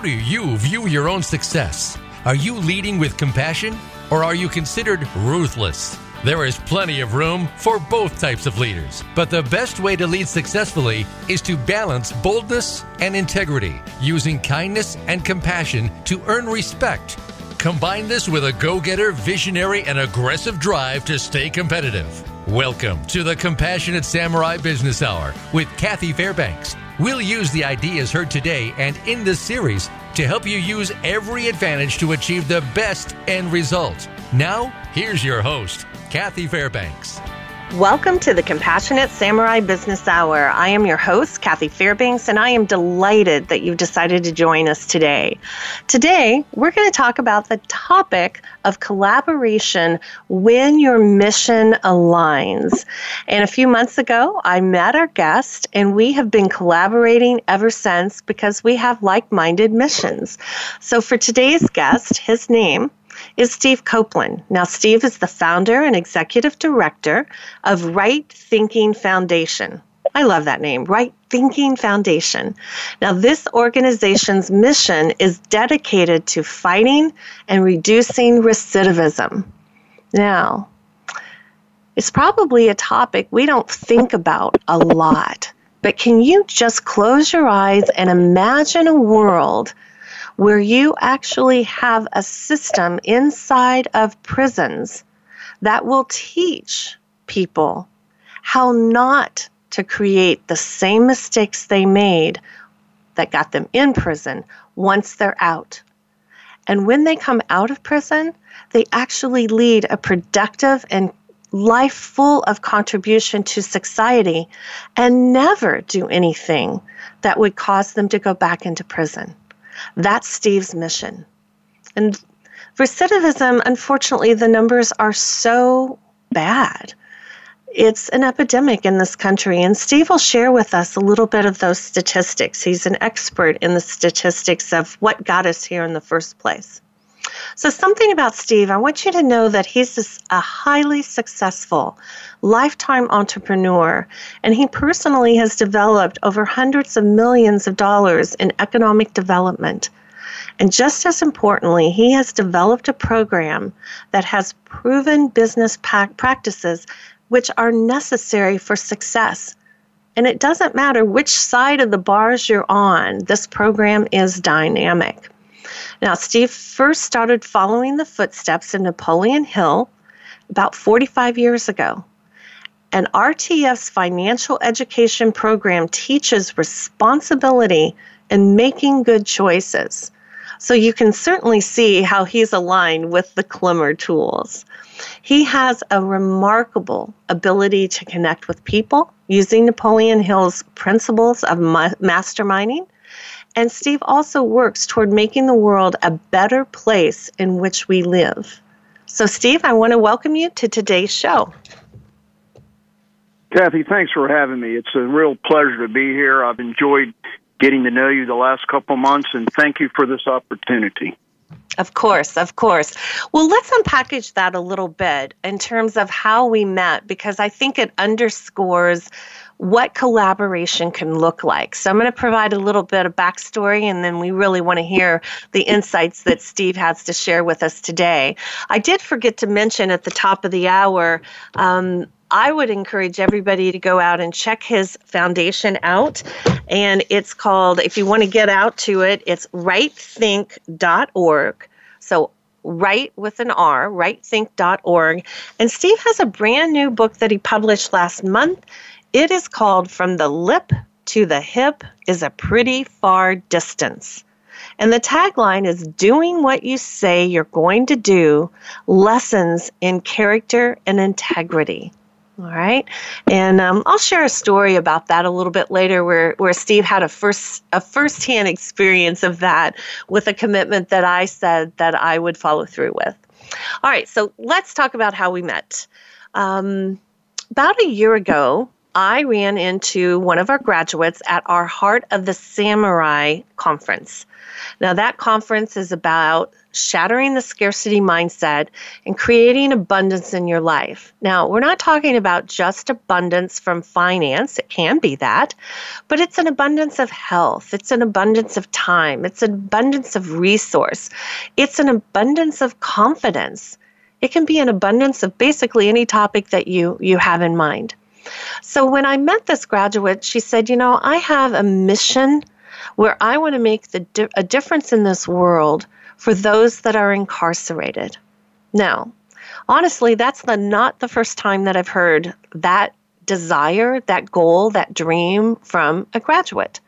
How do you view your own success? Are you leading with compassion or are you considered ruthless? There is plenty of room for both types of leaders, but the best way to lead successfully is to balance boldness and integrity, using kindness and compassion to earn respect. Combine this with a go getter, visionary, and aggressive drive to stay competitive. Welcome to the Compassionate Samurai Business Hour with Kathy Fairbanks. We'll use the ideas heard today and in this series to help you use every advantage to achieve the best end result. Now, here's your host, Kathy Fairbanks. Welcome to the Compassionate Samurai Business Hour. I am your host, Kathy Fairbanks, and I am delighted that you've decided to join us today. Today, we're going to talk about the topic of collaboration when your mission aligns. And a few months ago, I met our guest, and we have been collaborating ever since because we have like minded missions. So, for today's guest, his name is Steve Coplon. Now, Steve is the founder and executive director of Right Thinking Foundation. I love that name, Right Thinking Foundation. Now, this organization's mission is dedicated to fighting and reducing recidivism. Now, it's probably a topic we don't think about a lot, but can you just close your eyes and imagine a world where you actually have a system inside of prisons that will teach people how not to create the same mistakes they made that got them in prison once they're out. And when they come out of prison, they actually lead a productive and life full of contribution to society and never do anything that would cause them to go back into prison. That's Steve's mission. And recidivism, unfortunately, the numbers are so bad. It's an epidemic in this country, and Steve will share with us a little bit of those statistics. He's an expert in the statistics of what got us here in the first place. So, something about Steve, I want you to know that he's a highly successful lifetime entrepreneur, and he personally has developed over hundreds of millions of dollars in economic development. And just as importantly, he has developed a program that has proven business practices which are necessary for success. And it doesn't matter which side of the bars you're on, this program is dynamic. Now, Steve first started following the footsteps of Napoleon Hill about 45 years ago. And RTF's financial education program teaches responsibility and making good choices. So you can certainly see how he's aligned with the Klemmer tools. He has a remarkable ability to connect with people using Napoleon Hill's principles of masterminding and Steve also works toward making the world a better place in which we live. So, Steve, I want to welcome you to today's show. Kathy, thanks for having me. It's a real pleasure to be here. I've enjoyed getting to know you the last couple months, and thank you for this opportunity. Of course, of course. Well, let's unpackage that a little bit in terms of how we met, because I think it underscores what collaboration can look like. So I'm going to provide a little bit of backstory, and then we really want to hear the insights that Steve has to share with us today. I did forget to mention at the top of the hour. Um, I would encourage everybody to go out and check his foundation out. And it's called, if you want to get out to it, it's rightthink.org. So right with an R, rightthink.org. And Steve has a brand new book that he published last month. It is called From the Lip to the Hip is a Pretty Far Distance. And the tagline is Doing What You Say You're Going to Do Lessons in Character and Integrity. All right, and um, I'll share a story about that a little bit later, where where Steve had a first a firsthand experience of that with a commitment that I said that I would follow through with. All right, so let's talk about how we met. Um, about a year ago, I ran into one of our graduates at our Heart of the Samurai conference. Now, that conference is about shattering the scarcity mindset and creating abundance in your life. Now, we're not talking about just abundance from finance, it can be that, but it's an abundance of health, it's an abundance of time, it's an abundance of resource, it's an abundance of confidence. It can be an abundance of basically any topic that you, you have in mind. So when I met this graduate, she said, You know, I have a mission where I want to make the a difference in this world for those that are incarcerated. Now, honestly, that's the, not the first time that I've heard that desire, that goal, that dream from a graduate.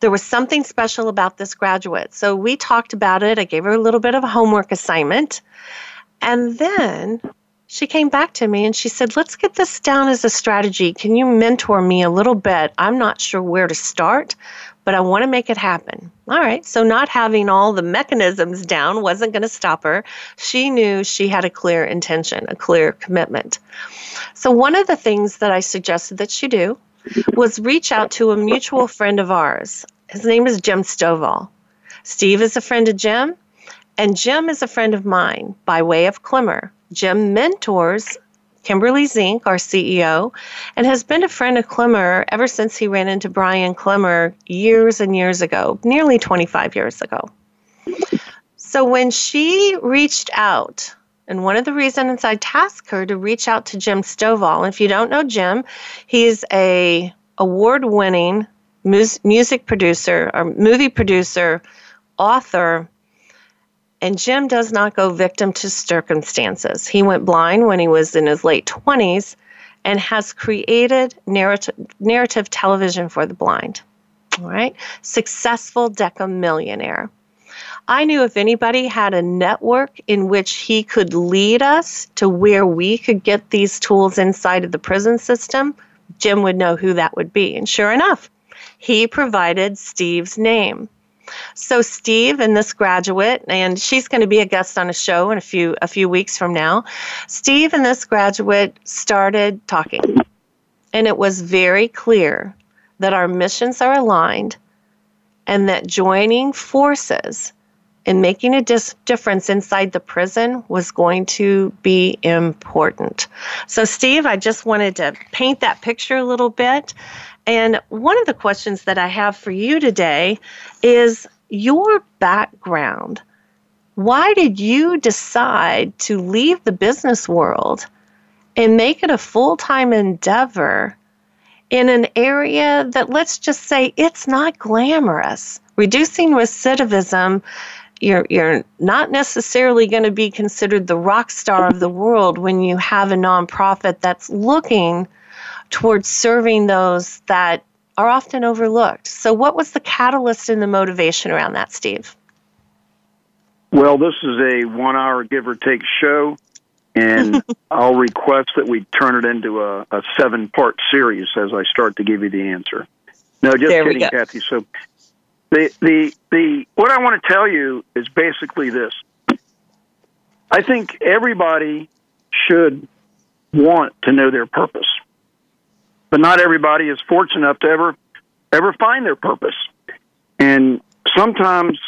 There was something special about this graduate. So we talked about it. I gave her a little bit of a homework assignment. And then she came back to me and she said, Let's get this down as a strategy. Can you mentor me a little bit? I'm not sure where to start, but I want to make it happen. All right. So, not having all the mechanisms down wasn't going to stop her. She knew she had a clear intention, a clear commitment. So, one of the things that I suggested that she do was reach out to a mutual friend of ours. His name is Jim Stovall. Steve is a friend of Jim, and Jim is a friend of mine by way of Klemmer. Jim mentors Kimberly Zink, our CEO, and has been a friend of Klemmer ever since he ran into Brian Klemmer years and years ago, nearly 25 years ago. So when she reached out, and one of the reasons I tasked her to reach out to Jim Stovall, if you don't know Jim, he's a award-winning music producer or movie producer, author, and Jim does not go victim to circumstances. He went blind when he was in his late 20s and has created narrative, narrative television for the blind. All right. Successful deca millionaire. I knew if anybody had a network in which he could lead us to where we could get these tools inside of the prison system, Jim would know who that would be. And sure enough, he provided Steve's name. So Steve and this graduate, and she's going to be a guest on a show in a few a few weeks from now. Steve and this graduate started talking, and it was very clear that our missions are aligned, and that joining forces and making a dis- difference inside the prison was going to be important. So, Steve, I just wanted to paint that picture a little bit. And one of the questions that I have for you today is your background. Why did you decide to leave the business world and make it a full time endeavor in an area that, let's just say, it's not glamorous? Reducing recidivism you're you're not necessarily going to be considered the rock star of the world when you have a nonprofit that's looking towards serving those that are often overlooked. So, what was the catalyst and the motivation around that, Steve? Well, this is a one hour give or take show, and I'll request that we turn it into a, a seven part series as I start to give you the answer. No, just there kidding, Kathy. So, the, the, the, what I want to tell you is basically this. I think everybody should want to know their purpose but not everybody is fortunate enough to ever ever find their purpose. And sometimes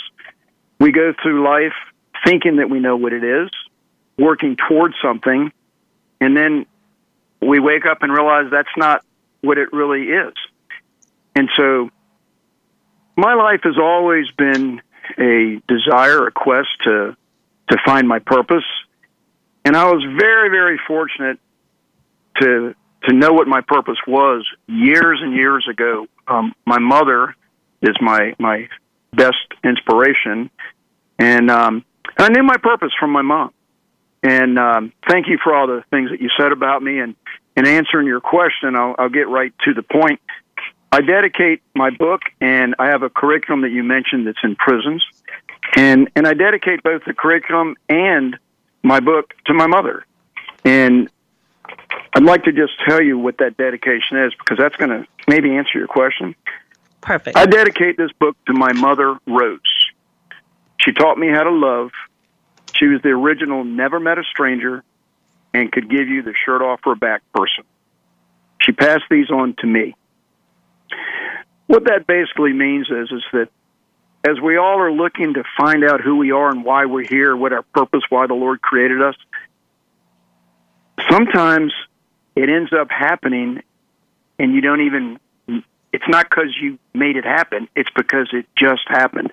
we go through life thinking that we know what it is, working towards something, and then we wake up and realize that's not what it really is. And so my life has always been a desire, a quest to to find my purpose. And I was very, very fortunate to to know what my purpose was years and years ago. Um, my mother is my my best inspiration, and um, I knew my purpose from my mom. And um, thank you for all the things that you said about me. And in answering your question, I'll, I'll get right to the point. I dedicate my book, and I have a curriculum that you mentioned that's in prisons, and and I dedicate both the curriculum and my book to my mother. And I'd like to just tell you what that dedication is because that's going to maybe answer your question. Perfect. I dedicate this book to my mother, Rose. She taught me how to love. She was the original never met a stranger and could give you the shirt off her back person. she passed these on to me. What that basically means is is that as we all are looking to find out who we are and why we're here, what our purpose, why the Lord created us, sometimes it ends up happening and you don't even it's not because you made it happen it's because it just happened.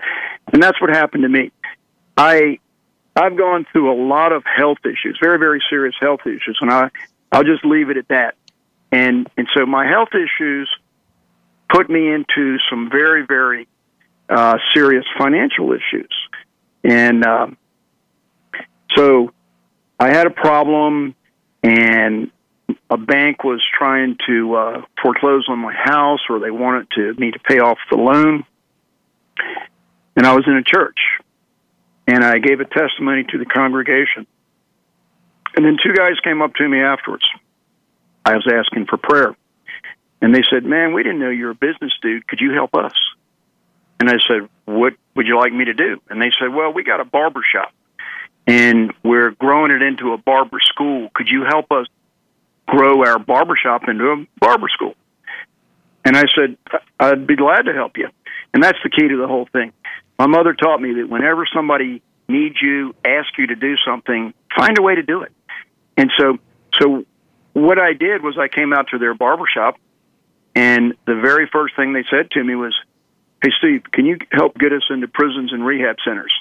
And that's what happened to me. I i've gone through a lot of health issues very very serious health issues and i i'll just leave it at that. And and so my health issues put me into some very very uh serious financial issues. And um so i had a problem and a bank was trying to uh, foreclose on my house or they wanted to me to pay off the loan. And I was in a church and I gave a testimony to the congregation. And then two guys came up to me afterwards. I was asking for prayer. And they said, Man, we didn't know you were a business dude. Could you help us? And I said, What would you like me to do? And they said, Well, we got a barber shop and we're growing it into a barber school. Could you help us grow our barbershop into a barber school. And I said, I'd be glad to help you. And that's the key to the whole thing. My mother taught me that whenever somebody needs you, ask you to do something, find a way to do it. And so, so what I did was I came out to their barbershop and the very first thing they said to me was, Hey, Steve, can you help get us into prisons and rehab centers?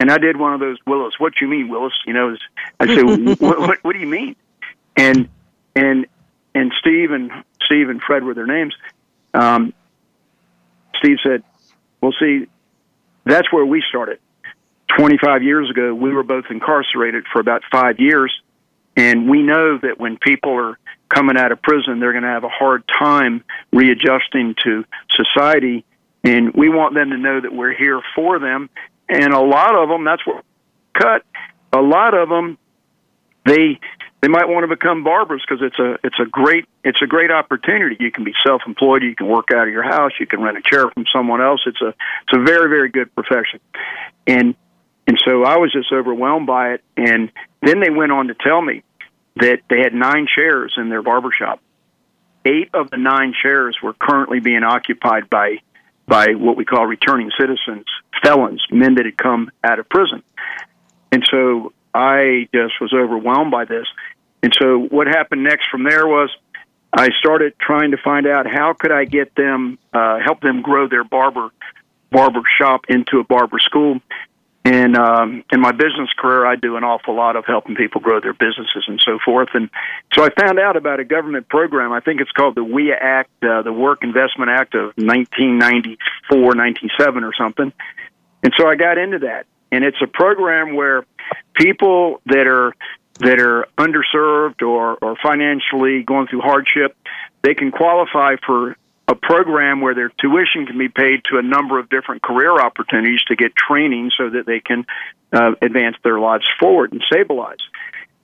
And I did one of those, Willis, what you mean, Willis? You know, I said, what, what, what do you mean? And and and Steve and Steve and Fred were their names. Um, Steve said, "Well, see, that's where we started. 25 years ago, we were both incarcerated for about five years, and we know that when people are coming out of prison, they're going to have a hard time readjusting to society, and we want them to know that we're here for them. And a lot of them, that's what cut. A lot of them, they they might want to become barbers because it's a it's a great it's a great opportunity. You can be self employed. You can work out of your house. You can rent a chair from someone else. It's a it's a very very good profession, and and so I was just overwhelmed by it. And then they went on to tell me that they had nine chairs in their barbershop. Eight of the nine chairs were currently being occupied by by what we call returning citizens, felons, men that had come out of prison. And so I just was overwhelmed by this. And so what happened next from there was I started trying to find out how could I get them uh, help them grow their barber barber shop into a barber school. And um, in my business career, I do an awful lot of helping people grow their businesses and so forth. And so I found out about a government program. I think it's called the WIA Act, uh, the Work Investment Act of 1994, 97 or something. And so I got into that. And it's a program where people that are that are underserved or, or financially going through hardship, they can qualify for a program where their tuition can be paid to a number of different career opportunities to get training so that they can uh, advance their lives forward and stabilize.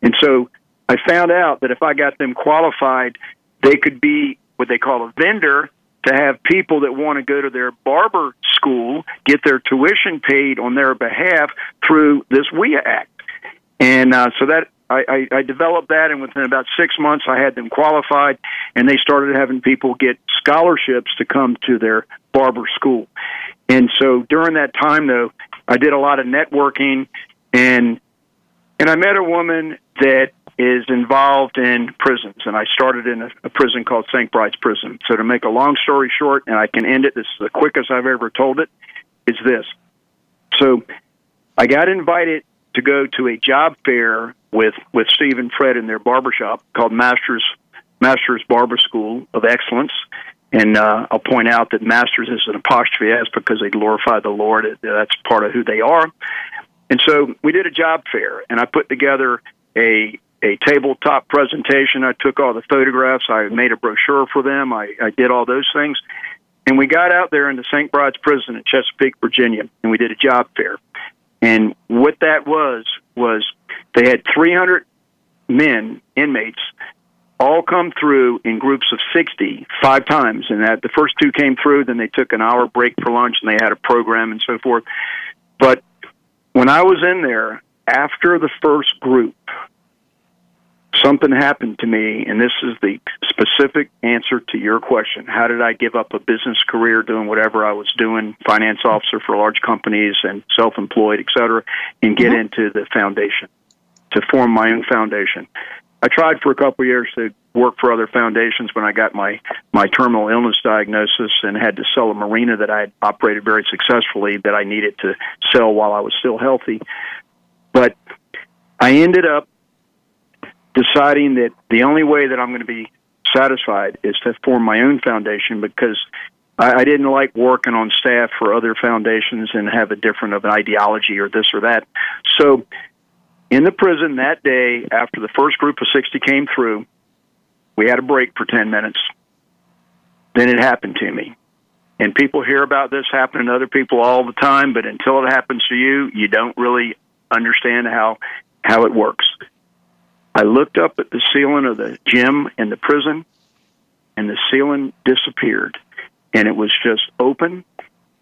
And so I found out that if I got them qualified, they could be what they call a vendor to have people that want to go to their barber school get their tuition paid on their behalf through this WIA Act. And uh, so that I, I, I developed that, and within about six months, I had them qualified, and they started having people get scholarships to come to their barber school. And so during that time, though, I did a lot of networking, and and I met a woman that is involved in prisons, and I started in a, a prison called St. Bride's Prison. So to make a long story short, and I can end it, this is the quickest I've ever told it, is this. So I got invited to go to a job fair with with Steve and Fred in their barbershop called Masters Masters Barber School of Excellence. And uh, I'll point out that Masters is an apostrophe S because they glorify the Lord. That's part of who they are. And so we did a job fair, and I put together a a tabletop presentation. I took all the photographs. I made a brochure for them. I, I did all those things. And we got out there into St. Bride's Prison in Chesapeake, Virginia, and we did a job fair. And what that was, was they had 300 men, inmates, all come through in groups of 60 five times. And that the first two came through, then they took an hour break for lunch and they had a program and so forth. But when I was in there, after the first group, something happened to me, and this is the specific answer to your question. How did I give up a business career doing whatever I was doing, finance officer for large companies and self employed, et cetera, and get mm-hmm. into the foundation, to form my own foundation? I tried for a couple of years to work for other foundations when I got my my terminal illness diagnosis and had to sell a marina that I had operated very successfully that I needed to sell while I was still healthy. But I ended up deciding that the only way that I'm going to be satisfied is to form my own foundation because I, I didn't like working on staff for other foundations and have a different of an ideology or this or that. So in the prison that day, after the first group of 60 came through, we had a break for 10 minutes. Then it happened to me. And people hear about this happening to other people all the time, but until it happens to you, you don't really understand how how it works. I looked up at the ceiling of the gym in the prison, and the ceiling disappeared, and it was just open.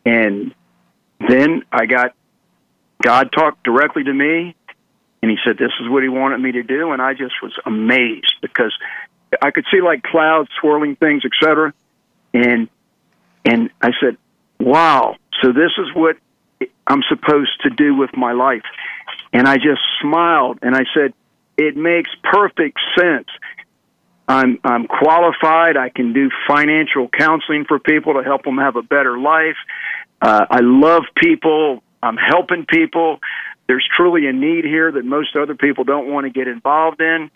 And then I got God talked directly to me, and he said, "This is what he wanted me to do," and I just was amazed because I could see like clouds swirling things, etc. And and I said, "Wow! So this is what I'm supposed to do with my life." And I just smiled and I said, "It makes perfect sense." I'm I'm qualified. I can do financial counseling for people to help them have a better life. Uh, I love people. I'm helping people there's truly a need here that most other people don't want to get involved in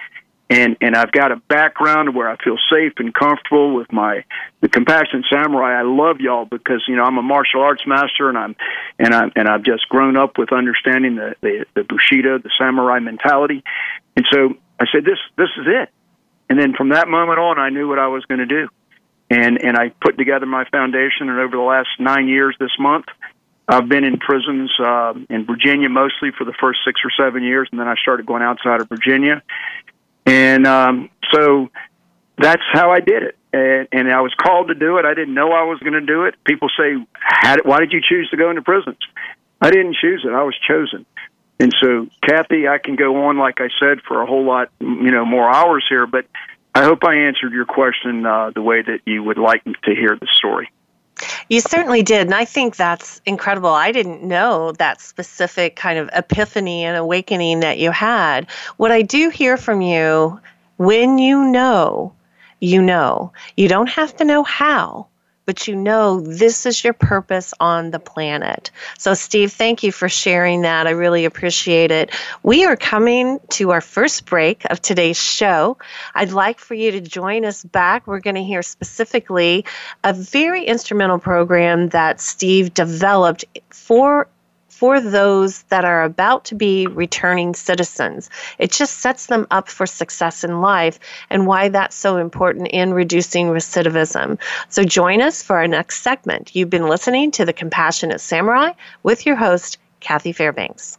and and I've got a background where I feel safe and comfortable with my the compassionate samurai. I love y'all because you know I'm a martial arts master and I'm and I'm and I've just grown up with understanding the the, the bushido, the samurai mentality, and so I said this this is it. And then from that moment on, I knew what I was going to do, and and I put together my foundation. And over the last nine years, this month, I've been in prisons uh, in Virginia mostly for the first six or seven years, and then I started going outside of Virginia, and um, so that's how I did it. And, and I was called to do it. I didn't know I was going to do it. People say, How, "Why did you choose to go into prisons?" I didn't choose it. I was chosen. And so, Kathy, I can go on, like I said, for a whole lot, you know, more hours here. But I hope I answered your question uh, the way that you would like to hear the story. You certainly did. And I think that's incredible. I didn't know that specific kind of epiphany and awakening that you had. What I do hear from you when you know, you know. You don't have to know how, but you know this is your purpose on the planet. So, Steve, thank you for sharing that. I really appreciate it. We are coming to our first break of today's show. I'd like for you to join us back. We're going to hear specifically a very instrumental program that Steve developed for for those that are about to be returning citizens. It just sets them up for success in life and why that's so important in reducing recidivism. So join us for our next segment. You've been listening to The Compassionate Samurai with your host, Kathy Fairbanks.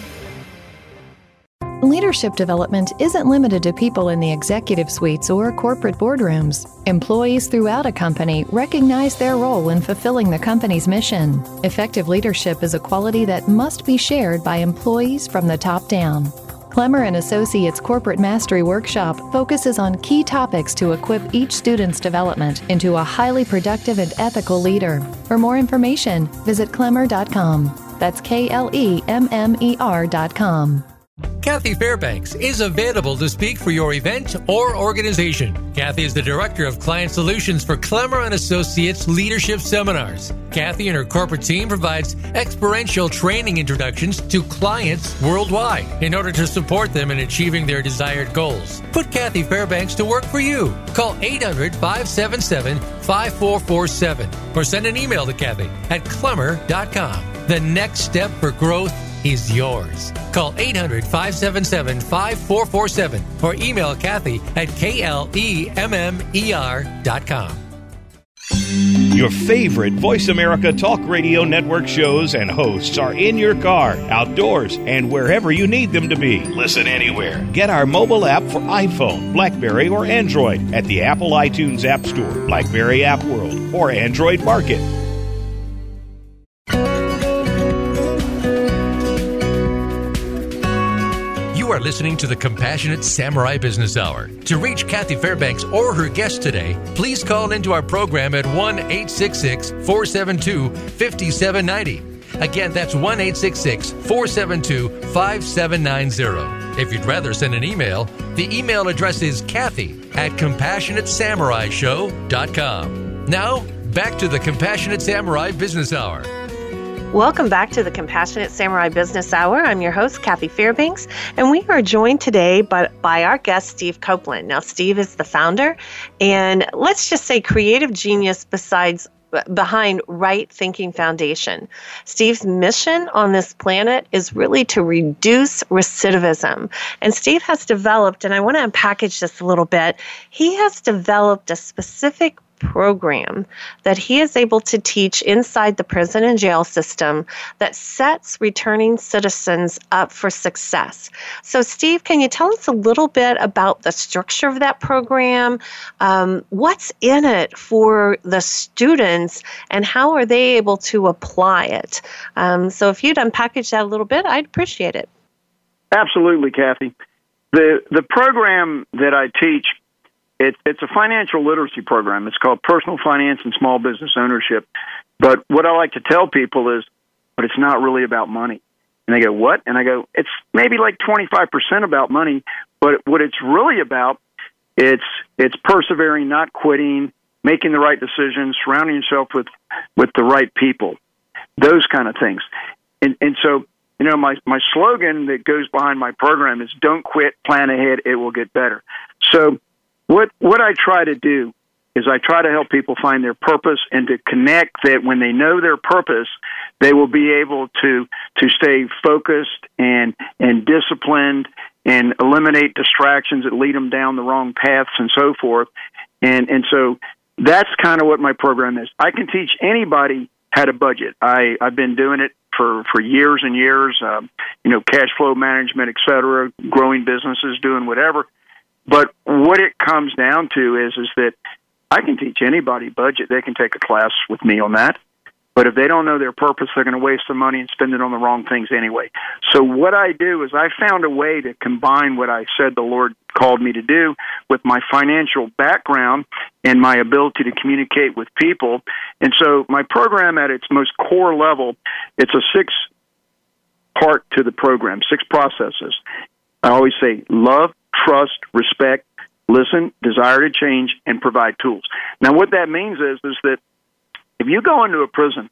Leadership development isn't limited to people in the executive suites or corporate boardrooms. Employees throughout a company recognize their role in fulfilling the company's mission. Effective leadership is a quality that must be shared by employees from the top down. Klemmer and Associates Corporate Mastery Workshop focuses on key topics to equip each student's development into a highly productive and ethical leader. For more information, visit klemmer.com. That's K L E M M E R.com. Kathy Fairbanks is available to speak for your event or organization. Kathy is the Director of Client Solutions for Klemmer and Associates Leadership Seminars. Kathy and her corporate team provides experiential training introductions to clients worldwide in order to support them in achieving their desired goals. Put Kathy Fairbanks to work for you. Call 800 577 5447 or send an email to Kathy at klemmer.com. The next step for growth is yours. Call 800 577 5447 or email Kathy at KLEMMER.com. Your favorite Voice America Talk Radio Network shows and hosts are in your car, outdoors, and wherever you need them to be. Listen anywhere. Get our mobile app for iPhone, Blackberry, or Android at the Apple iTunes App Store, Blackberry App World, or Android Market. Listening to the Compassionate Samurai Business Hour. To reach Kathy Fairbanks or her guest today, please call into our program at 1 866 472 5790. Again, that's 1 866 472 5790. If you'd rather send an email, the email address is Kathy at CompassionateSamuraiShow.com. Now, back to the Compassionate Samurai Business Hour. Welcome back to the Compassionate Samurai Business Hour. I'm your host, Kathy Fairbanks, and we are joined today by, by our guest, Steve Coplon. Now, Steve is the founder and let's just say creative genius besides behind Right Thinking Foundation. Steve's mission on this planet is really to reduce recidivism. And Steve has developed, and I want to unpackage this a little bit, he has developed a specific program that he is able to teach inside the prison and jail system that sets returning citizens up for success. So, Steve, can you tell us a little bit about the structure of that program? Um, what's in it for the students, and how are they able to apply it? Um, so, if you'd unpackage that a little bit, I'd appreciate it. Absolutely, Kathy. The the program that I teach it, it's a financial literacy program. It's called Personal Finance and Small Business Ownership. But what I like to tell people is, but it's not really about money. And they go, what? And I go, it's maybe like 25% about money, but what it's really about, it's, it's persevering, not quitting, making the right decisions, surrounding yourself with, with the right people, those kind of things. And, and so, you know, my, my slogan that goes behind my program is don't quit, plan ahead, it will get better. So what what I try to do is I try to help people find their purpose and to connect that when they know their purpose, they will be able to to stay focused and and disciplined and eliminate distractions that lead them down the wrong paths and so forth. And and so that's kind of what my program is. I can teach anybody how to budget. I I've been doing it for for years and years. Um, you know, cash flow management, et cetera, growing businesses, doing whatever. But what it comes down to is is that I can teach anybody budget. They can take a class with me on that. But if they don't know their purpose, they're going to waste the money and spend it on the wrong things anyway. So what I do is I found a way to combine what I said the Lord called me to do with my financial background and my ability to communicate with people. And so my program at its most core level, it's a six part to the program, six processes. I always say love, trust, respect, listen, desire to change, and provide tools. Now, what that means is is that if you go into a prison,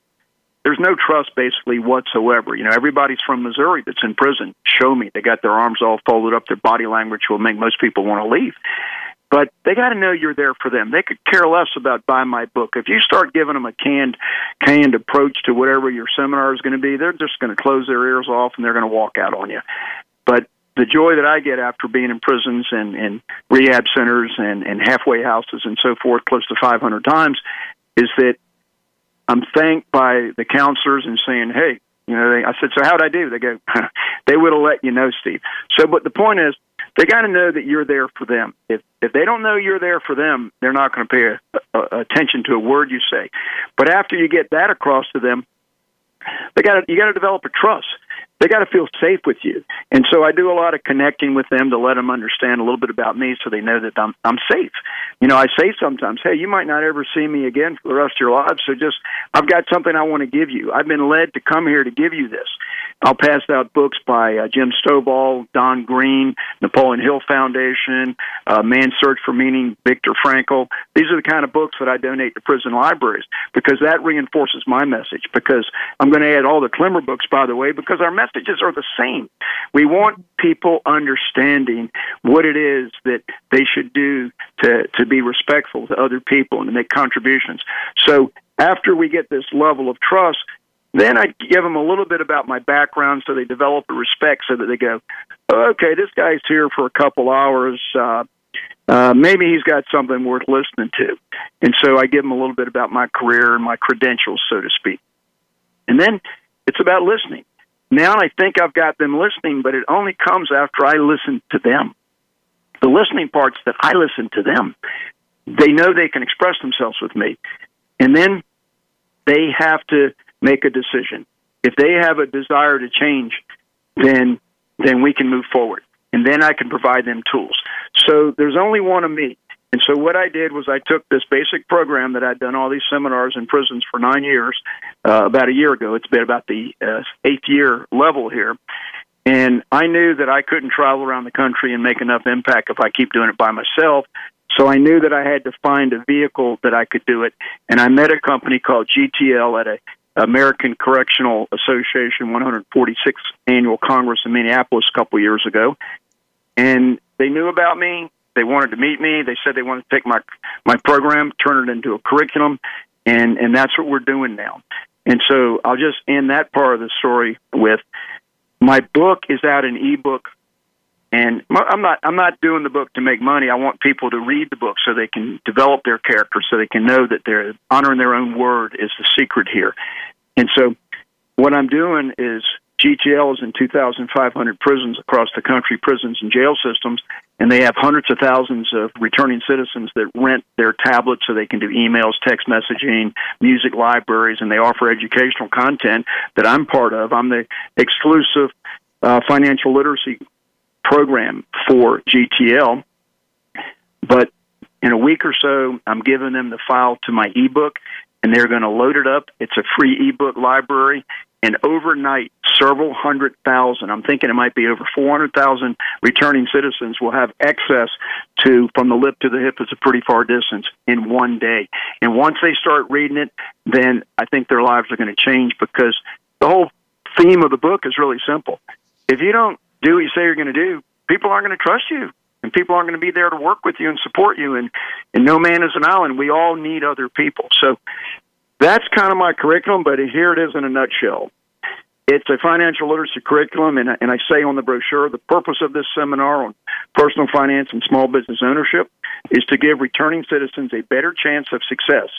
there's no trust basically whatsoever. You know, everybody's from Missouri that's in prison. Show me. They got their arms all folded up. Their body language will make most people want to leave. But they got to know you're there for them. They could care less about buy my book. If you start giving them a canned, canned approach to whatever your seminar is going to be, they're just going to close their ears off and they're going to walk out on you. The joy that I get after being in prisons and, and rehab centers and, and halfway houses and so forth, close to 500 times, is that I'm thanked by the counselors and saying, hey, you know, they, I said, so how'd I do? They go, they would have let you know, Steve. So, but the point is, they got to know that you're there for them. If if they don't know you're there for them, they're not going to pay a, a, attention to a word you say. But after you get that across to them, they got you got to develop a trust. They got to feel safe with you. And so I do a lot of connecting with them to let them understand a little bit about me so they know that I'm I'm safe. You know, I say sometimes, "Hey, you might not ever see me again for the rest of your lives, so just I've got something I want to give you. I've been led to come here to give you this." I'll pass out books by uh, Jim Stovall, Don Green, Napoleon Hill Foundation, uh, Man's Search for Meaning, Viktor Frankl. These are the kind of books that I donate to prison libraries because that reinforces my message. Because I'm going to add all the Klemmer books, by the way, because our messages are the same. We want people understanding what it is that they should do to, to be respectful to other people and to make contributions. So after we get this level of trust, then I give them a little bit about my background so they develop a respect so that they go, okay, this guy's here for a couple hours. Uh, uh, maybe he's got something worth listening to. And so I give them a little bit about my career and my credentials, so to speak. And then it's about listening. Now I think I've got them listening, but it only comes after I listen to them. The listening part's that I listen to them. They know they can express themselves with me. And then they have to make a decision. If they have a desire to change, then then we can move forward, and then I can provide them tools. So there's only one of me. And so what I did was I took this basic program that I'd done all these seminars in prisons for nine years, uh, about a year ago. It's been about the uh, eighth year level here. And I knew that I couldn't travel around the country and make enough impact if I keep doing it by myself. So I knew that I had to find a vehicle that I could do it. And I met a company called GTL at a American Correctional Association 146th annual Congress in Minneapolis a couple years ago, and they knew about me. They wanted to meet me. They said they wanted to take my my program, turn it into a curriculum, and and that's what we're doing now. And so I'll just end that part of the story with my book is out in ebook and I'm not I'm not doing the book to make money. I want people to read the book so they can develop their character, so they can know that they're honoring their own word is the secret here. And so, what I'm doing is GTL is in 2,500 prisons across the country, prisons and jail systems, and they have hundreds of thousands of returning citizens that rent their tablets so they can do emails, text messaging, music libraries, and they offer educational content that I'm part of. I'm the exclusive uh, financial literacy program for GTL. But in a week or so, I'm giving them the file to my ebook, and they're going to load it up. It's a free ebook library. And overnight, several hundred thousand, I'm thinking it might be over 400,000 returning citizens will have access to From the Lip to the Hip is a pretty far distance in one day. And once they start reading it, then I think their lives are going to change because the whole theme of the book is really simple. If you don't do what you say you're going to do, people aren't going to trust you, and people aren't going to be there to work with you and support you. And and no man is an island. We all need other people. So that's kind of my curriculum. But here it is in a nutshell. It's a financial literacy curriculum, and, and I say on the brochure the purpose of this seminar on personal finance and small business ownership is to give returning citizens a better chance of success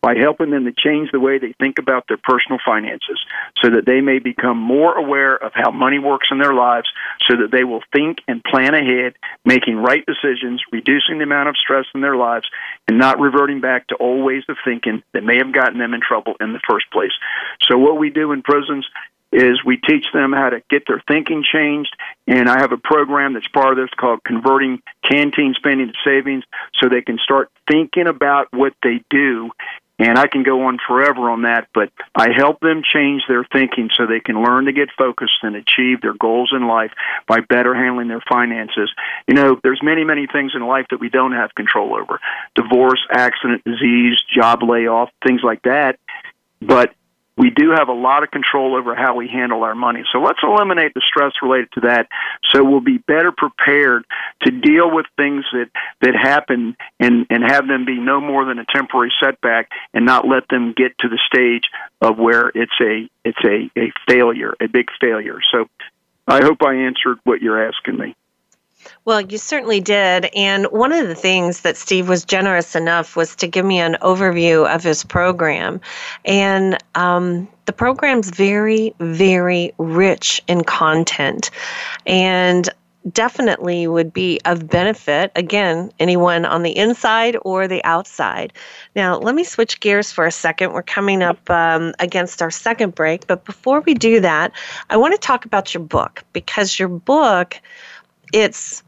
by helping them to change the way they think about their personal finances so that they may become more aware of how money works in their lives so that they will think and plan ahead, making right decisions, reducing the amount of stress in their lives, and not reverting back to old ways of thinking that may have gotten them in trouble in the first place. So, what we do in prisons is we teach them how to get their thinking changed and I have a program that's part of this called converting canteen spending to savings so they can start thinking about what they do and I can go on forever on that, but I help them change their thinking so they can learn to get focused and achieve their goals in life by better handling their finances. You know, there's many, many things in life that we don't have control over. Divorce, accident, disease, job layoff, things like that. But we do have a lot of control over how we handle our money. So let's eliminate the stress related to that so we'll be better prepared to deal with things that, that happen and, and have them be no more than a temporary setback and not let them get to the stage of where it's a it's a, a failure, a big failure. So I hope I answered what you're asking me. Well, you certainly did. And one of the things that Steve was generous enough was to give me an overview of his program. And um, the program's very, very rich in content. And definitely would be of benefit. Again, anyone on the inside or the outside. Now, let me switch gears for a second. We're coming up um, against our second break, but before we do that, I want to talk about your book because your book, it's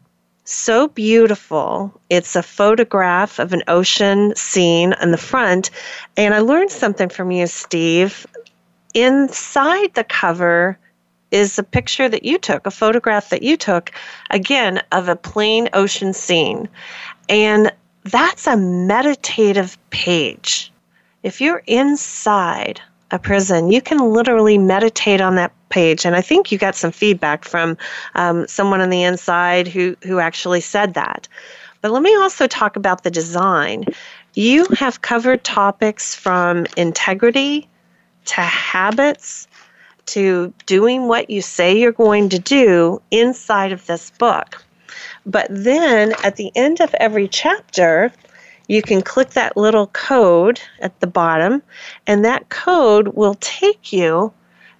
so beautiful. It's a photograph of an ocean scene in the front. And I learned something from you, Steve. Inside the cover, is a picture that you took, a photograph that you took, again, of a plain ocean scene. And that's a meditative page. If you're inside a prison, you can literally meditate on that page. And I think you got some feedback from um, someone on the inside who, who actually said that. But let me also talk about the design. You have covered topics from integrity to habits to doing what you say you're going to do inside of this book. But then at the end of every chapter, you can click that little code at the bottom, and that code will take you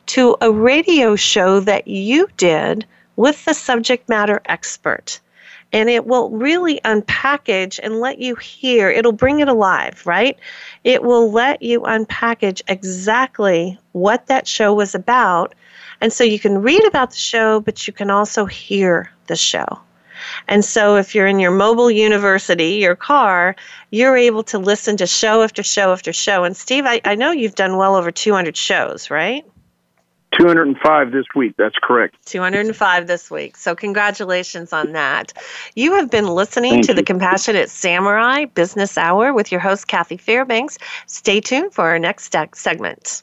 to a radio show that you did with the subject matter expert and it will really unpackage and let you hear. It'll bring it alive, right? It will let you unpackage exactly what that show was about. And so you can read about the show, but you can also hear the show. And so if you're in your mobile university, your car, you're able to listen to show after show after show. And Steve, I, I know you've done well over 200 shows, right? 205 this week. That's correct. 205 this week. So, congratulations on that. You have been listening Thank to you. the Compassionate Samurai Business Hour with your host, Kathy Fairbanks. Stay tuned for our next segment.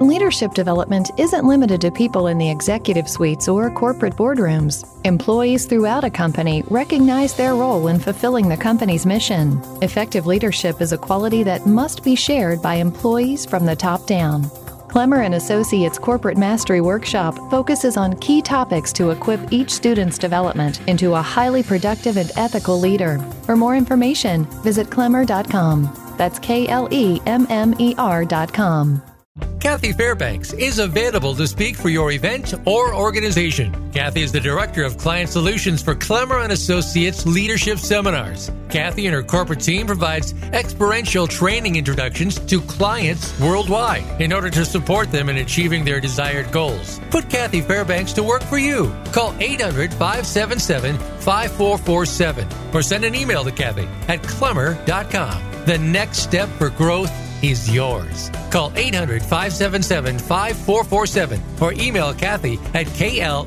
Leadership development isn't limited to people in the executive suites or corporate boardrooms. Employees throughout a company recognize their role in fulfilling the company's mission. Effective leadership is a quality that must be shared by employees from the top down. Klemmer and Associates Corporate Mastery Workshop focuses on key topics to equip each student's development into a highly productive and ethical leader. For more information, visit klemmer.com. That's K L E M M E R.com. Kathy Fairbanks is available to speak for your event or organization. Kathy is the Director of Client Solutions for Klemmer and Associates Leadership Seminars. Kathy and her corporate team provides experiential training introductions to clients worldwide in order to support them in achieving their desired goals. Put Kathy Fairbanks to work for you. Call 800-577-5447 or send an email to Kathy at klemmer.com. The next step for growth is yours. Call 800 577 5447 or email Kathy at KLEMMER.com.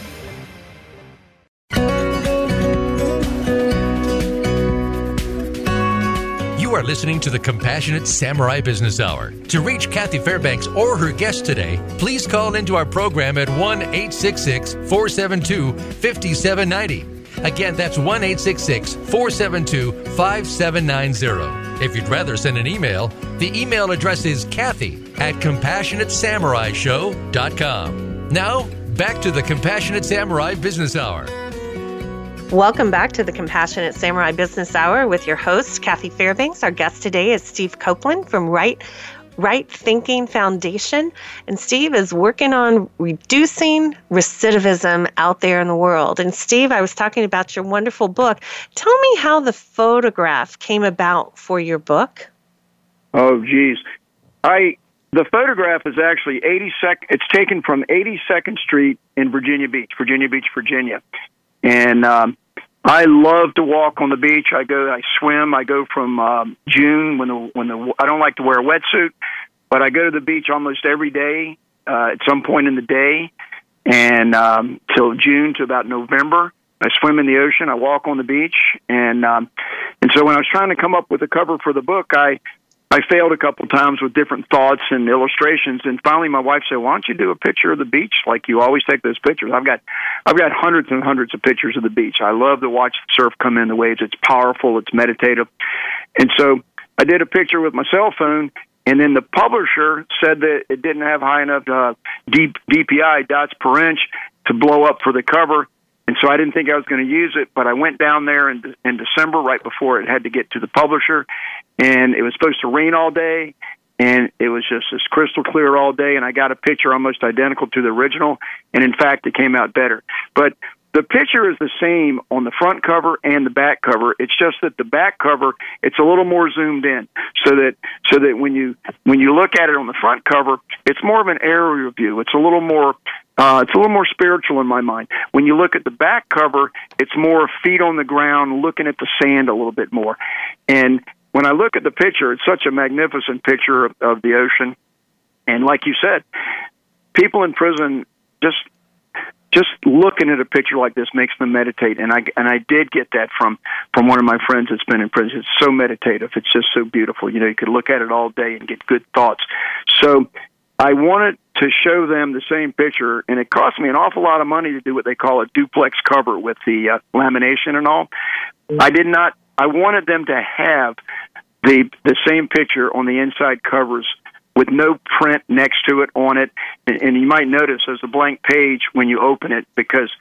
Are listening to the Compassionate Samurai Business Hour. To reach Kathy Fairbanks or her guest today, please call into our program at 1 866 472 5790. Again, that's 1 866 472 5790. If you'd rather send an email, the email address is Kathy at CompassionateSamuraiShow.com. Now, back to the Compassionate Samurai Business Hour. Welcome back to the Compassionate Samurai Business Hour with your host, Kathy Fairbanks. Our guest today is Steve Coplon from Right Right Thinking Foundation. And Steve is working on reducing recidivism out there in the world. And Steve, I was talking about your wonderful book. Tell me how the photograph came about for your book. Oh, geez. I the photograph is actually 82nd. It's taken from 82nd Street in Virginia Beach, Virginia Beach, Virginia. And um, I love to walk on the beach. I go, I swim. I go from um, June when the when the I don't like to wear a wetsuit, but I go to the beach almost every day uh, at some point in the day, and um, till June to about November. I swim in the ocean. I walk on the beach, and um, and so when I was trying to come up with a cover for the book, I I failed a couple times with different thoughts and illustrations, and finally my wife said, "Why don't you do a picture of the beach like you always take those pictures?" I've got, I've got hundreds and hundreds of pictures of the beach. I love to watch the surf come in, the waves. It's powerful. It's meditative, and so I did a picture with my cell phone, and then the publisher said that it didn't have high enough uh, D- DPI dots per inch to blow up for the cover. And so I didn't think I was going to use it, but I went down there in, in December, right before it had to get to the publisher, and it was supposed to rain all day and it was just as crystal clear all day and I got a picture almost identical to the original and in fact it came out better. But the picture is the same on the front cover and the back cover. It's just that the back cover it's a little more zoomed in, so that so that when you when you look at it on the front cover, it's more of an aerial view. It's a little more uh, it's a little more spiritual in my mind. When you look at the back cover, it's more feet on the ground, looking at the sand a little bit more. And when I look at the picture, it's such a magnificent picture of, of the ocean. And like you said, people in prison just just looking at a picture like this makes them meditate and i and i did get that from from one of my friends that's been in prison it's so meditative it's just so beautiful you know you could look at it all day and get good thoughts so i wanted to show them the same picture and it cost me an awful lot of money to do what they call a duplex cover with the uh, lamination and all i did not I wanted them to have the the same picture on the inside covers with no print next to it on it. And, and you might notice there's a blank page when you open it because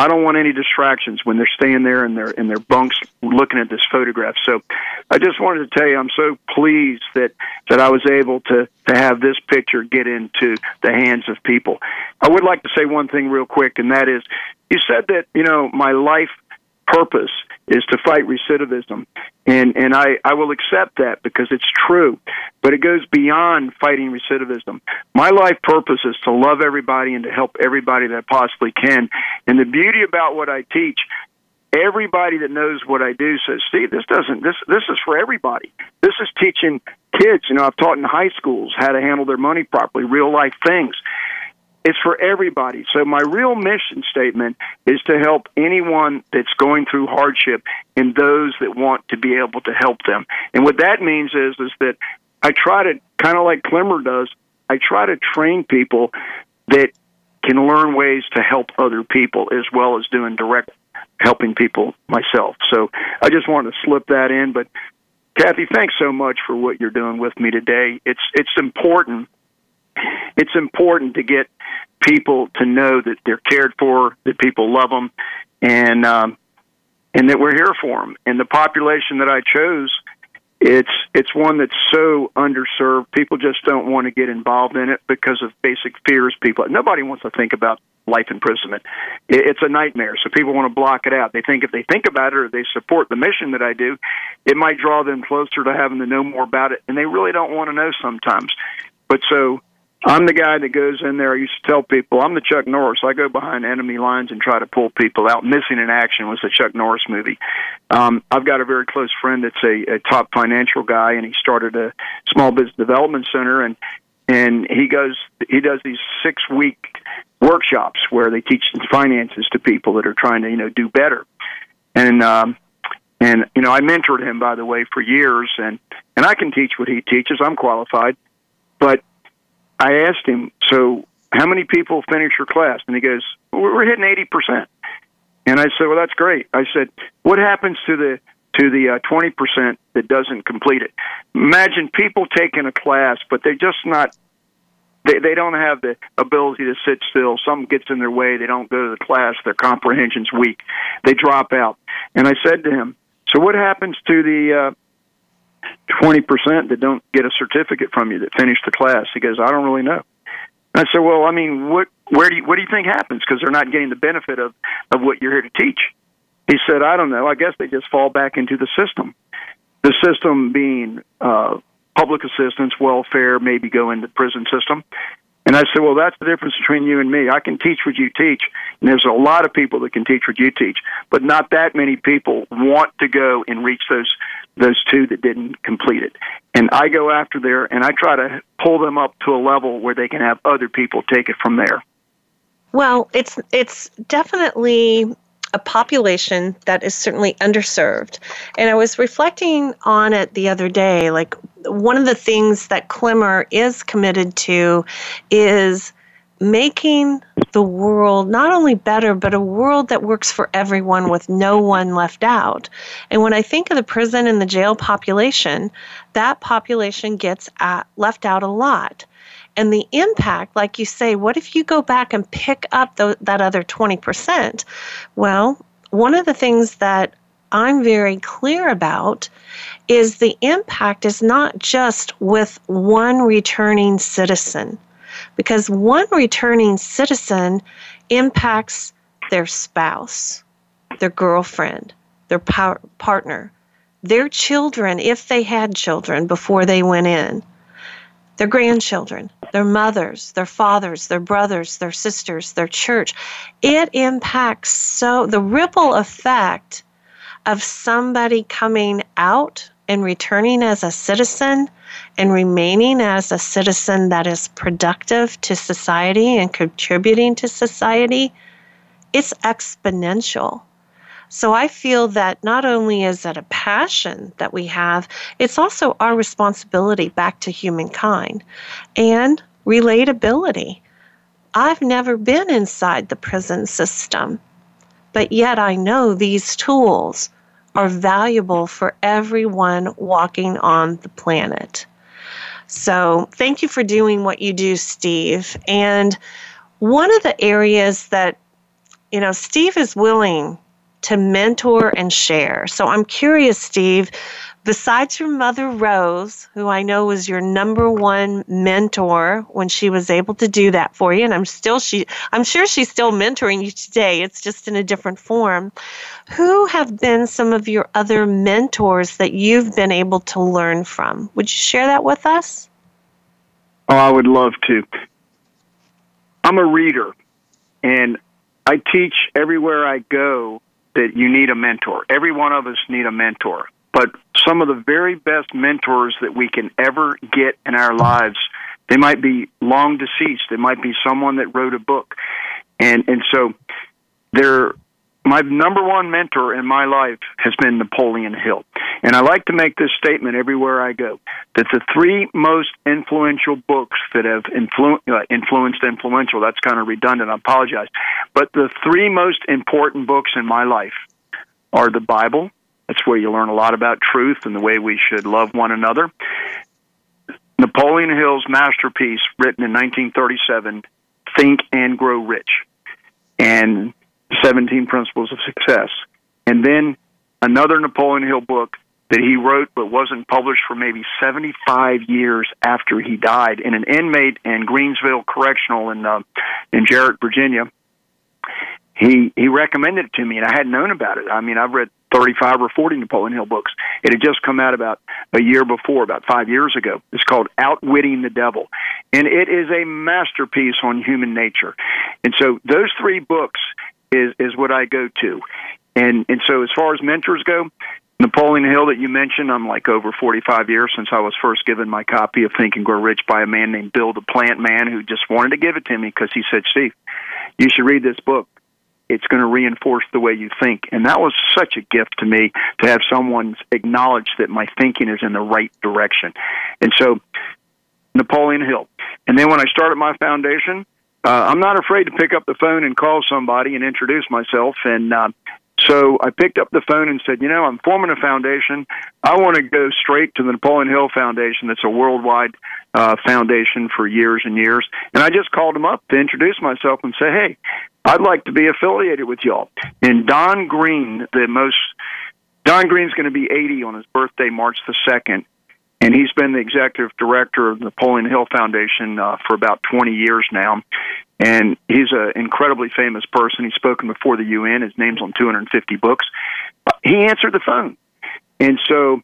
I don't want any distractions when they're staying there in their in their bunks looking at this photograph. So I just wanted to tell you I'm so pleased that that I was able to to have this picture get into the hands of people. I would like to say one thing real quick and that is you said that, you know, my life purpose is to fight recidivism. And, and I, I will accept that because it's true. But it goes beyond fighting recidivism. My life purpose is to love everybody and to help everybody that I possibly can. And the beauty about what I teach, everybody that knows what I do says, Steve, this doesn't, this, this is for everybody. This is teaching kids. You know, I've taught in high schools how to handle their money properly, real life things. It's for everybody. So my real mission statement is to help anyone that's going through hardship and those that want to be able to help them. And what that means is is that I try to kind of like Klemmer does, I try to train people that can learn ways to help other people as well as doing direct helping people myself. So I just wanted to slip that in, but Kathy, thanks so much for what you're doing with me today. It's it's important it's important to get people to know that they're cared for, that people love them, and um, and that we're here for them. And the population that I chose, it's it's one that's so underserved. People just don't want to get involved in it because of basic fears. People nobody wants to think about life imprisonment. It's a nightmare. So people want to block it out. They think if they think about it or they support the mission that I do, it might draw them closer to having to know more about it. And they really don't want to know sometimes. But so I'm the guy that goes in there. I used to tell people I'm the Chuck Norris. I go behind enemy lines and try to pull people out. Missing in Action was the Chuck Norris movie. Um, I've got a very close friend that's a, a top financial guy, and he started a small business development center, and and he goes he does these six week workshops where they teach finances to people that are trying to you know do better. And um, and you know I mentored him by the way for years, and and I can teach what he teaches. I'm qualified, but I asked him, so how many people finish your class? And he goes, we're hitting 80%. And I said, well, that's great. I said, what happens to the to the uh, 20% that doesn't complete it? Imagine people taking a class, but they're just not they they don't have the ability to sit still. Something gets in their way. They don't go to the class. Their comprehension's weak. They drop out. And I said to him, "So what happens to the uh, twenty percent that don't get a certificate from you that finish the class. He goes, I don't really know. I said, well, I mean, what where do you, what do you think happens? Because they're not getting the benefit of of what you're here to teach. He said, I don't know. I guess they just fall back into the system. The system being uh, public assistance, welfare, maybe go into the prison system. And I said, well, that's the difference between you and me. I can teach what you teach, and there's a lot of people that can teach what you teach, but not that many people want to go and reach those those two that didn't complete it. And I go after there, and I try to pull them up to a level where they can have other people take it from there. Well, it's it's definitely a population that is certainly underserved. And I was reflecting on it the other day. Like, one of the things that Klemmer is committed to is making the world not only better, but a world that works for everyone with no one left out. And when I think of the prison and the jail population, that population gets at, left out a lot. And the impact, like you say, what if you go back and pick up the, that other 20%? Well, one of the things that I'm very clear about is the impact is not just with one returning citizen, because one returning citizen impacts their spouse, their girlfriend, their par- partner, their children, if they had children before they went in, their grandchildren, their mothers, their fathers, their brothers, their sisters, their church. It impacts so the ripple effect of somebody coming out and returning as a citizen and remaining as a citizen that is productive to society and contributing to society, it's exponential. So I feel that not only is it a passion that we have, it's also our responsibility back to humankind and relatability. I've never been inside the prison system, but yet I know these tools are valuable for everyone walking on the planet. So, thank you for doing what you do, Steve. And one of the areas that, you know, Steve is willing to mentor and share. So I'm curious, Steve, besides your mother, Rose, who I know was your number one mentor when she was able to do that for you, and I'm still she I'm sure she's still mentoring you today. It's just in a different form. Who have been some of your other mentors that you've been able to learn from? Would you share that with us? Oh, I would love to. I'm a reader and I teach everywhere I go that you need a mentor. Every one of us need a mentor. But some of the very best mentors that we can ever get in our lives, they might be long deceased. They might be someone that wrote a book. And and so they're my number one mentor in my life has been Napoleon Hill. And I like to make this statement everywhere I go that the three most influential books that have influ- uh, influenced influential, that's kind of redundant, I apologize. But the three most important books in my life are the Bible. That's where you learn a lot about truth and the way we should love one another. Napoleon Hill's masterpiece, written in 1937, Think and Grow Rich. And 17 Principles of Success. And then another Napoleon Hill book that he wrote but wasn't published for maybe 75 years after he died. And an inmate in Greensville Correctional in uh, in Jarrett, Virginia, he he recommended it to me, and I hadn't known about it. I mean, I've read 35 or 40 Napoleon Hill books. It had just come out about a year before, about five years ago. It's called Outwitting the Devil, and it is a masterpiece on human nature. And so, those three books is is what I go to. And and so as far as mentors go, Napoleon Hill that you mentioned, I'm like over 45 years since I was first given my copy of Think and Grow Rich by a man named Bill the Plant Man who just wanted to give it to me because he said, Steve, you should read this book. It's going to reinforce the way you think. And that was such a gift to me to have someone acknowledge that my thinking is in the right direction. And so, Napoleon Hill. And then when I started my foundation, uh, I'm not afraid to pick up the phone and call somebody and introduce myself. And uh, so I picked up the phone and said, you know, I'm forming a foundation. I want to go straight to the Napoleon Hill Foundation. That's a worldwide uh, foundation for years and years. And I just called him up to introduce myself and say, hey, I'd like to be affiliated with y'all. And Don Green, the most Don Green's going to be 80 on his birthday, March the 2nd and he's been the executive director of the Napoleon Hill Foundation uh, for about 20 years now. And he's an incredibly famous person. He's spoken before the UN. His name's on 250 books. He answered the phone, and so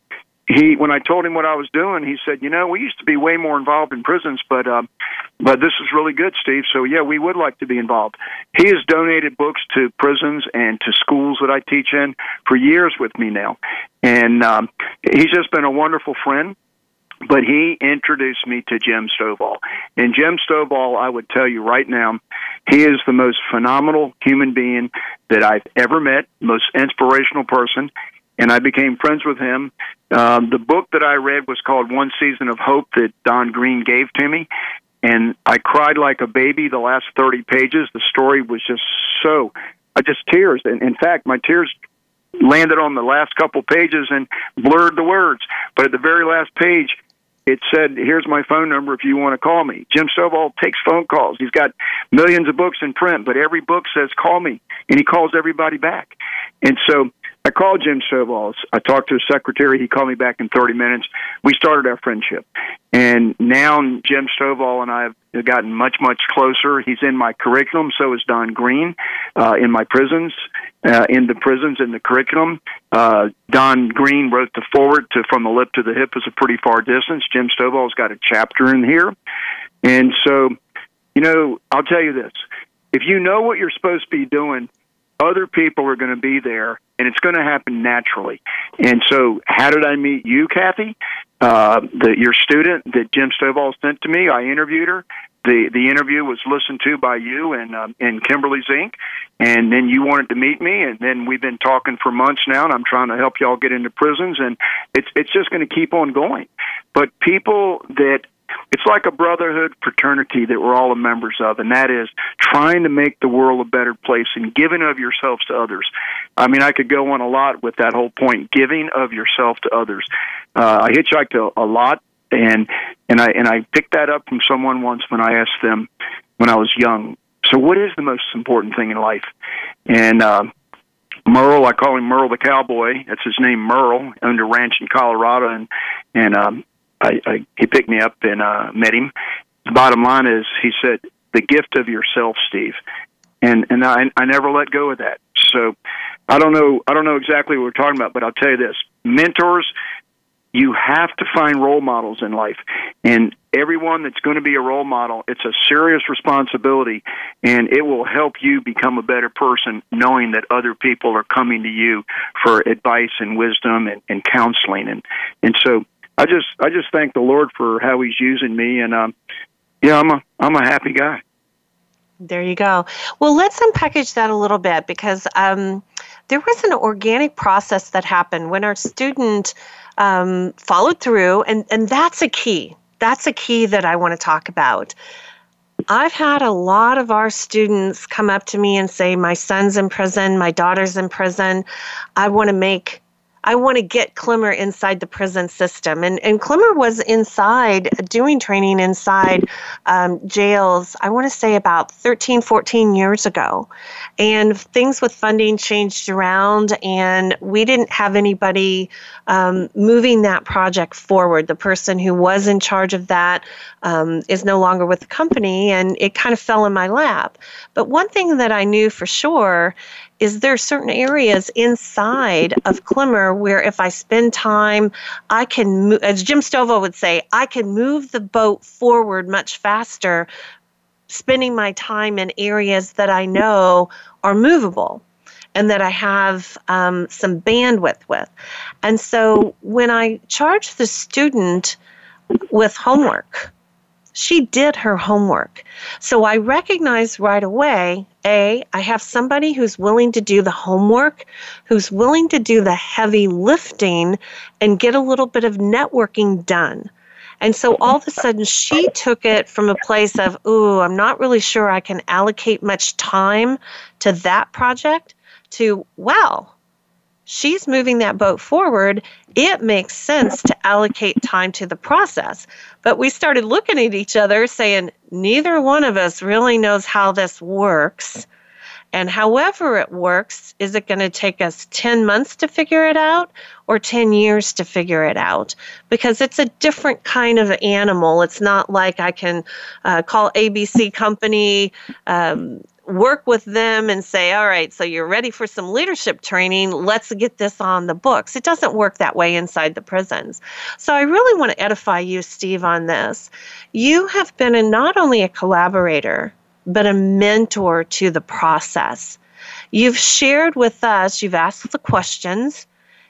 he, when I told him what I was doing, he said, "You know, we used to be way more involved in prisons, but uh, but this is really good, Steve. So yeah, we would like to be involved. He has donated books to prisons and to schools that I teach in for years with me now, and um, he's just been a wonderful friend. But he introduced me to Jim Stovall. And Jim Stovall, I would tell you right now, he is the most phenomenal human being that I've ever met, most inspirational person and I became friends with him. Um, the book that I read was called One Season of Hope that Don Green gave to me, and I cried like a baby the last 30 pages. The story was just so, I just tears. And in fact, my tears landed on the last couple pages and blurred the words. But at the very last page, it said, "Here's my phone number if you want to call me." Jim Stovall takes phone calls. He's got millions of books in print, but every book says "call me," and he calls everybody back. And so I called Jim Stovall. I talked to his secretary. He called me back in 30 minutes. We started our friendship. And now Jim Stovall and I have gotten much, much closer. He's in my curriculum. So is Don Green uh, in my prisons, uh, in the prisons, in the curriculum. Uh, Don Green wrote the foreword to From the Lip to the Hip is a pretty far distance. Jim Stovall's got a chapter in here. And so, you know, I'll tell you this. If you know what you're supposed to be doing, other people are going to be there and it's going to happen naturally. And so, how did I meet you, Kathy? Uh, the, your student that Jim Stovall sent to me, I interviewed her. The the interview was listened to by you and um, and Kimberly Zink, and then you wanted to meet me, and then we've been talking for months now, and I'm trying to help y'all get into prisons, and it's it's just going to keep on going. But people that it's like a brotherhood fraternity that we're all members of, and that is trying to make the world a better place and giving of yourselves to others. I mean, I could go on a lot with that whole point: giving of yourself to others. Uh, I hitchhiked a, a lot, and and I and I picked that up from someone once when I asked them when I was young. So, what is the most important thing in life? And uh, Merle, I call him Merle the cowboy. That's his name, Merle, owned a ranch in Colorado, and and um, I, I he picked me up and uh, met him. The bottom line is, he said, "The gift of yourself, Steve," and and I I never let go of that. So I don't know I don't know exactly what we're talking about, but I'll tell you this: mentors. You have to find role models in life, and everyone that's going to be a role model, it's a serious responsibility, and it will help you become a better person, knowing that other people are coming to you for advice and wisdom and, and counseling, and and so I just I just thank the Lord for how He's using me, and um, yeah, I'm a I'm a happy guy. There you go. Well, let's unpackage that a little bit because um, there was an organic process that happened when our student um, followed through, and, and that's a key. That's a key that I want to talk about. I've had a lot of our students come up to me and say, My son's in prison, my daughter's in prison. I want to make I want to get Klemmer inside the prison system. And, and Klemmer was inside doing training inside um, jails, I want to say about 13, 14 years ago. And things with funding changed around, and we didn't have anybody um, moving that project forward. The person who was in charge of that um, is no longer with the company, and it kind of fell in my lap. But one thing that I knew for sure is there certain areas inside of Klemmer where if I spend time, I can, as Jim Stovall would say, I can move the boat forward much faster, spending my time in areas that I know are movable and that I have um, some bandwidth with. And so when I charge the student with homework, she did her homework. So I recognize right away A, I have somebody who's willing to do the homework, who's willing to do the heavy lifting and get a little bit of networking done. And so all of a sudden, she took it from a place of, ooh, I'm not really sure I can allocate much time to that project, to, wow, she's moving that boat forward, it makes sense to allocate time to the process. But we started looking at each other saying, neither one of us really knows how this works. And however it works, is it going to take us 10 months to figure it out or 10 years to figure it out? Because it's a different kind of animal. It's not like I can uh, call ABC Company. Um, work with them and say, all right, so you're ready for some leadership training. Let's get this on the books. It doesn't work that way inside the prisons. So I really want to edify you, Steve, on this. You have been a, not only a collaborator, but a mentor to the process. You've shared with us, you've asked the questions,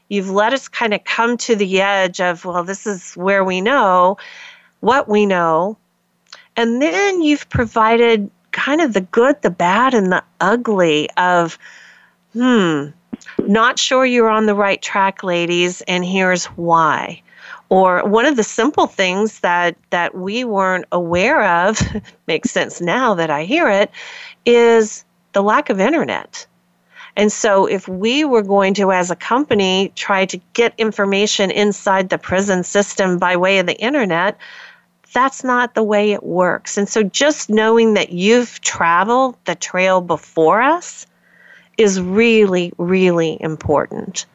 you've let us kind of come to the edge of, well, this is where we know what we know. And then you've provided kind of the good, the bad, and the ugly of, hmm, not sure you're on the right track, ladies, and here's why. Or one of the simple things that, that we weren't aware of, makes sense now that I hear it, is the lack of internet. And so, if we were going to, as a company, try to get information inside the prison system by way of the internet, that's not the way it works. And so just knowing that you've traveled the trail before us is really, really important.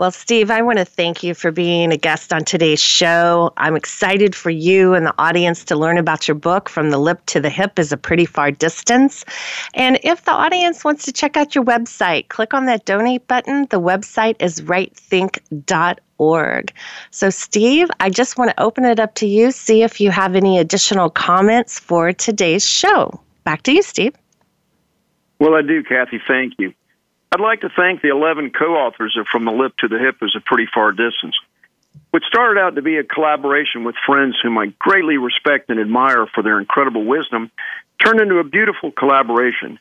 Well, Steve, I want to thank you for being a guest on today's show. I'm excited for you and the audience to learn about your book, From the Lip to the Hip is a Pretty Far Distance. And if the audience wants to check out your website, click on that donate button. The website is righthink.org. So, Steve, I just want to open it up to you, see if you have any additional comments for today's show. Back to you, Steve. Well, I do, Kathy. Thank you. I'd like to thank the 11 co authors of From the Lip to the Hip is a Pretty Far Distance, which started out to be a collaboration with friends whom I greatly respect and admire for their incredible wisdom, turned into a beautiful collaboration.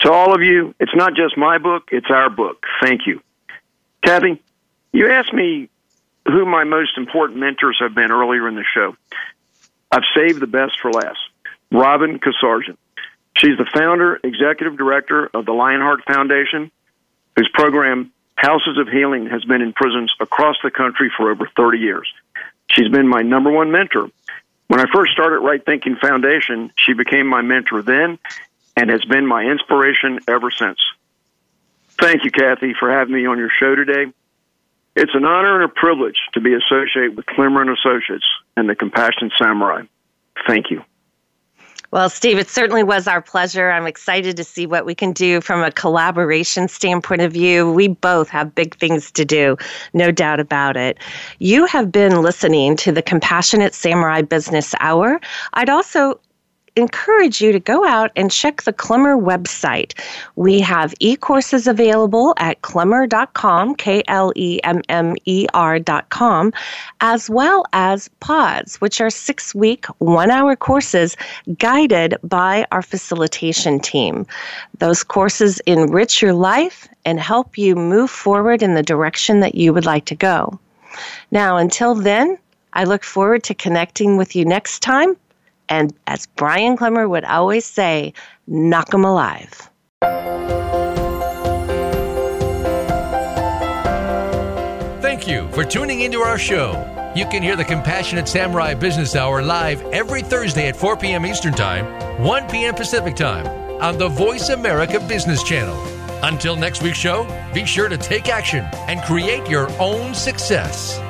To all of you, it's not just my book, it's our book. Thank you. Kathy, you asked me who my most important mentors have been earlier in the show. I've saved the best for last. Robin Casarjian. She's the founder, executive director of the Lionheart Foundation whose program Houses of Healing has been in prisons across the country for over 30 years. She's been my number one mentor. When I first started Right Thinking Foundation, she became my mentor then and has been my inspiration ever since. Thank you, Kathy, for having me on your show today. It's an honor and a privilege to be associated with Klemmer and Associates and the Compassion Samurai. Thank you. Well, Steve, it certainly was our pleasure. I'm excited to see what we can do from a collaboration standpoint of view. We both have big things to do, no doubt about it. You have been listening to the Compassionate Samurai Business Hour. I'd also encourage you to go out and check the Klemmer website. We have e courses available at klemmer.com, K L E M M E R.com, as well as pods, which are six week, one hour courses guided by our facilitation team. Those courses enrich your life and help you move forward in the direction that you would like to go. Now, until then, I look forward to connecting with you next time and as Brian Klemmer would always say, knock 'em alive. Thank you for tuning into our show. You can hear the Compassionate Samurai Business Hour live every Thursday at 4 p.m. Eastern Time, 1 p.m. Pacific Time on the Voice America Business Channel. Until next week's show, be sure to take action and create your own success.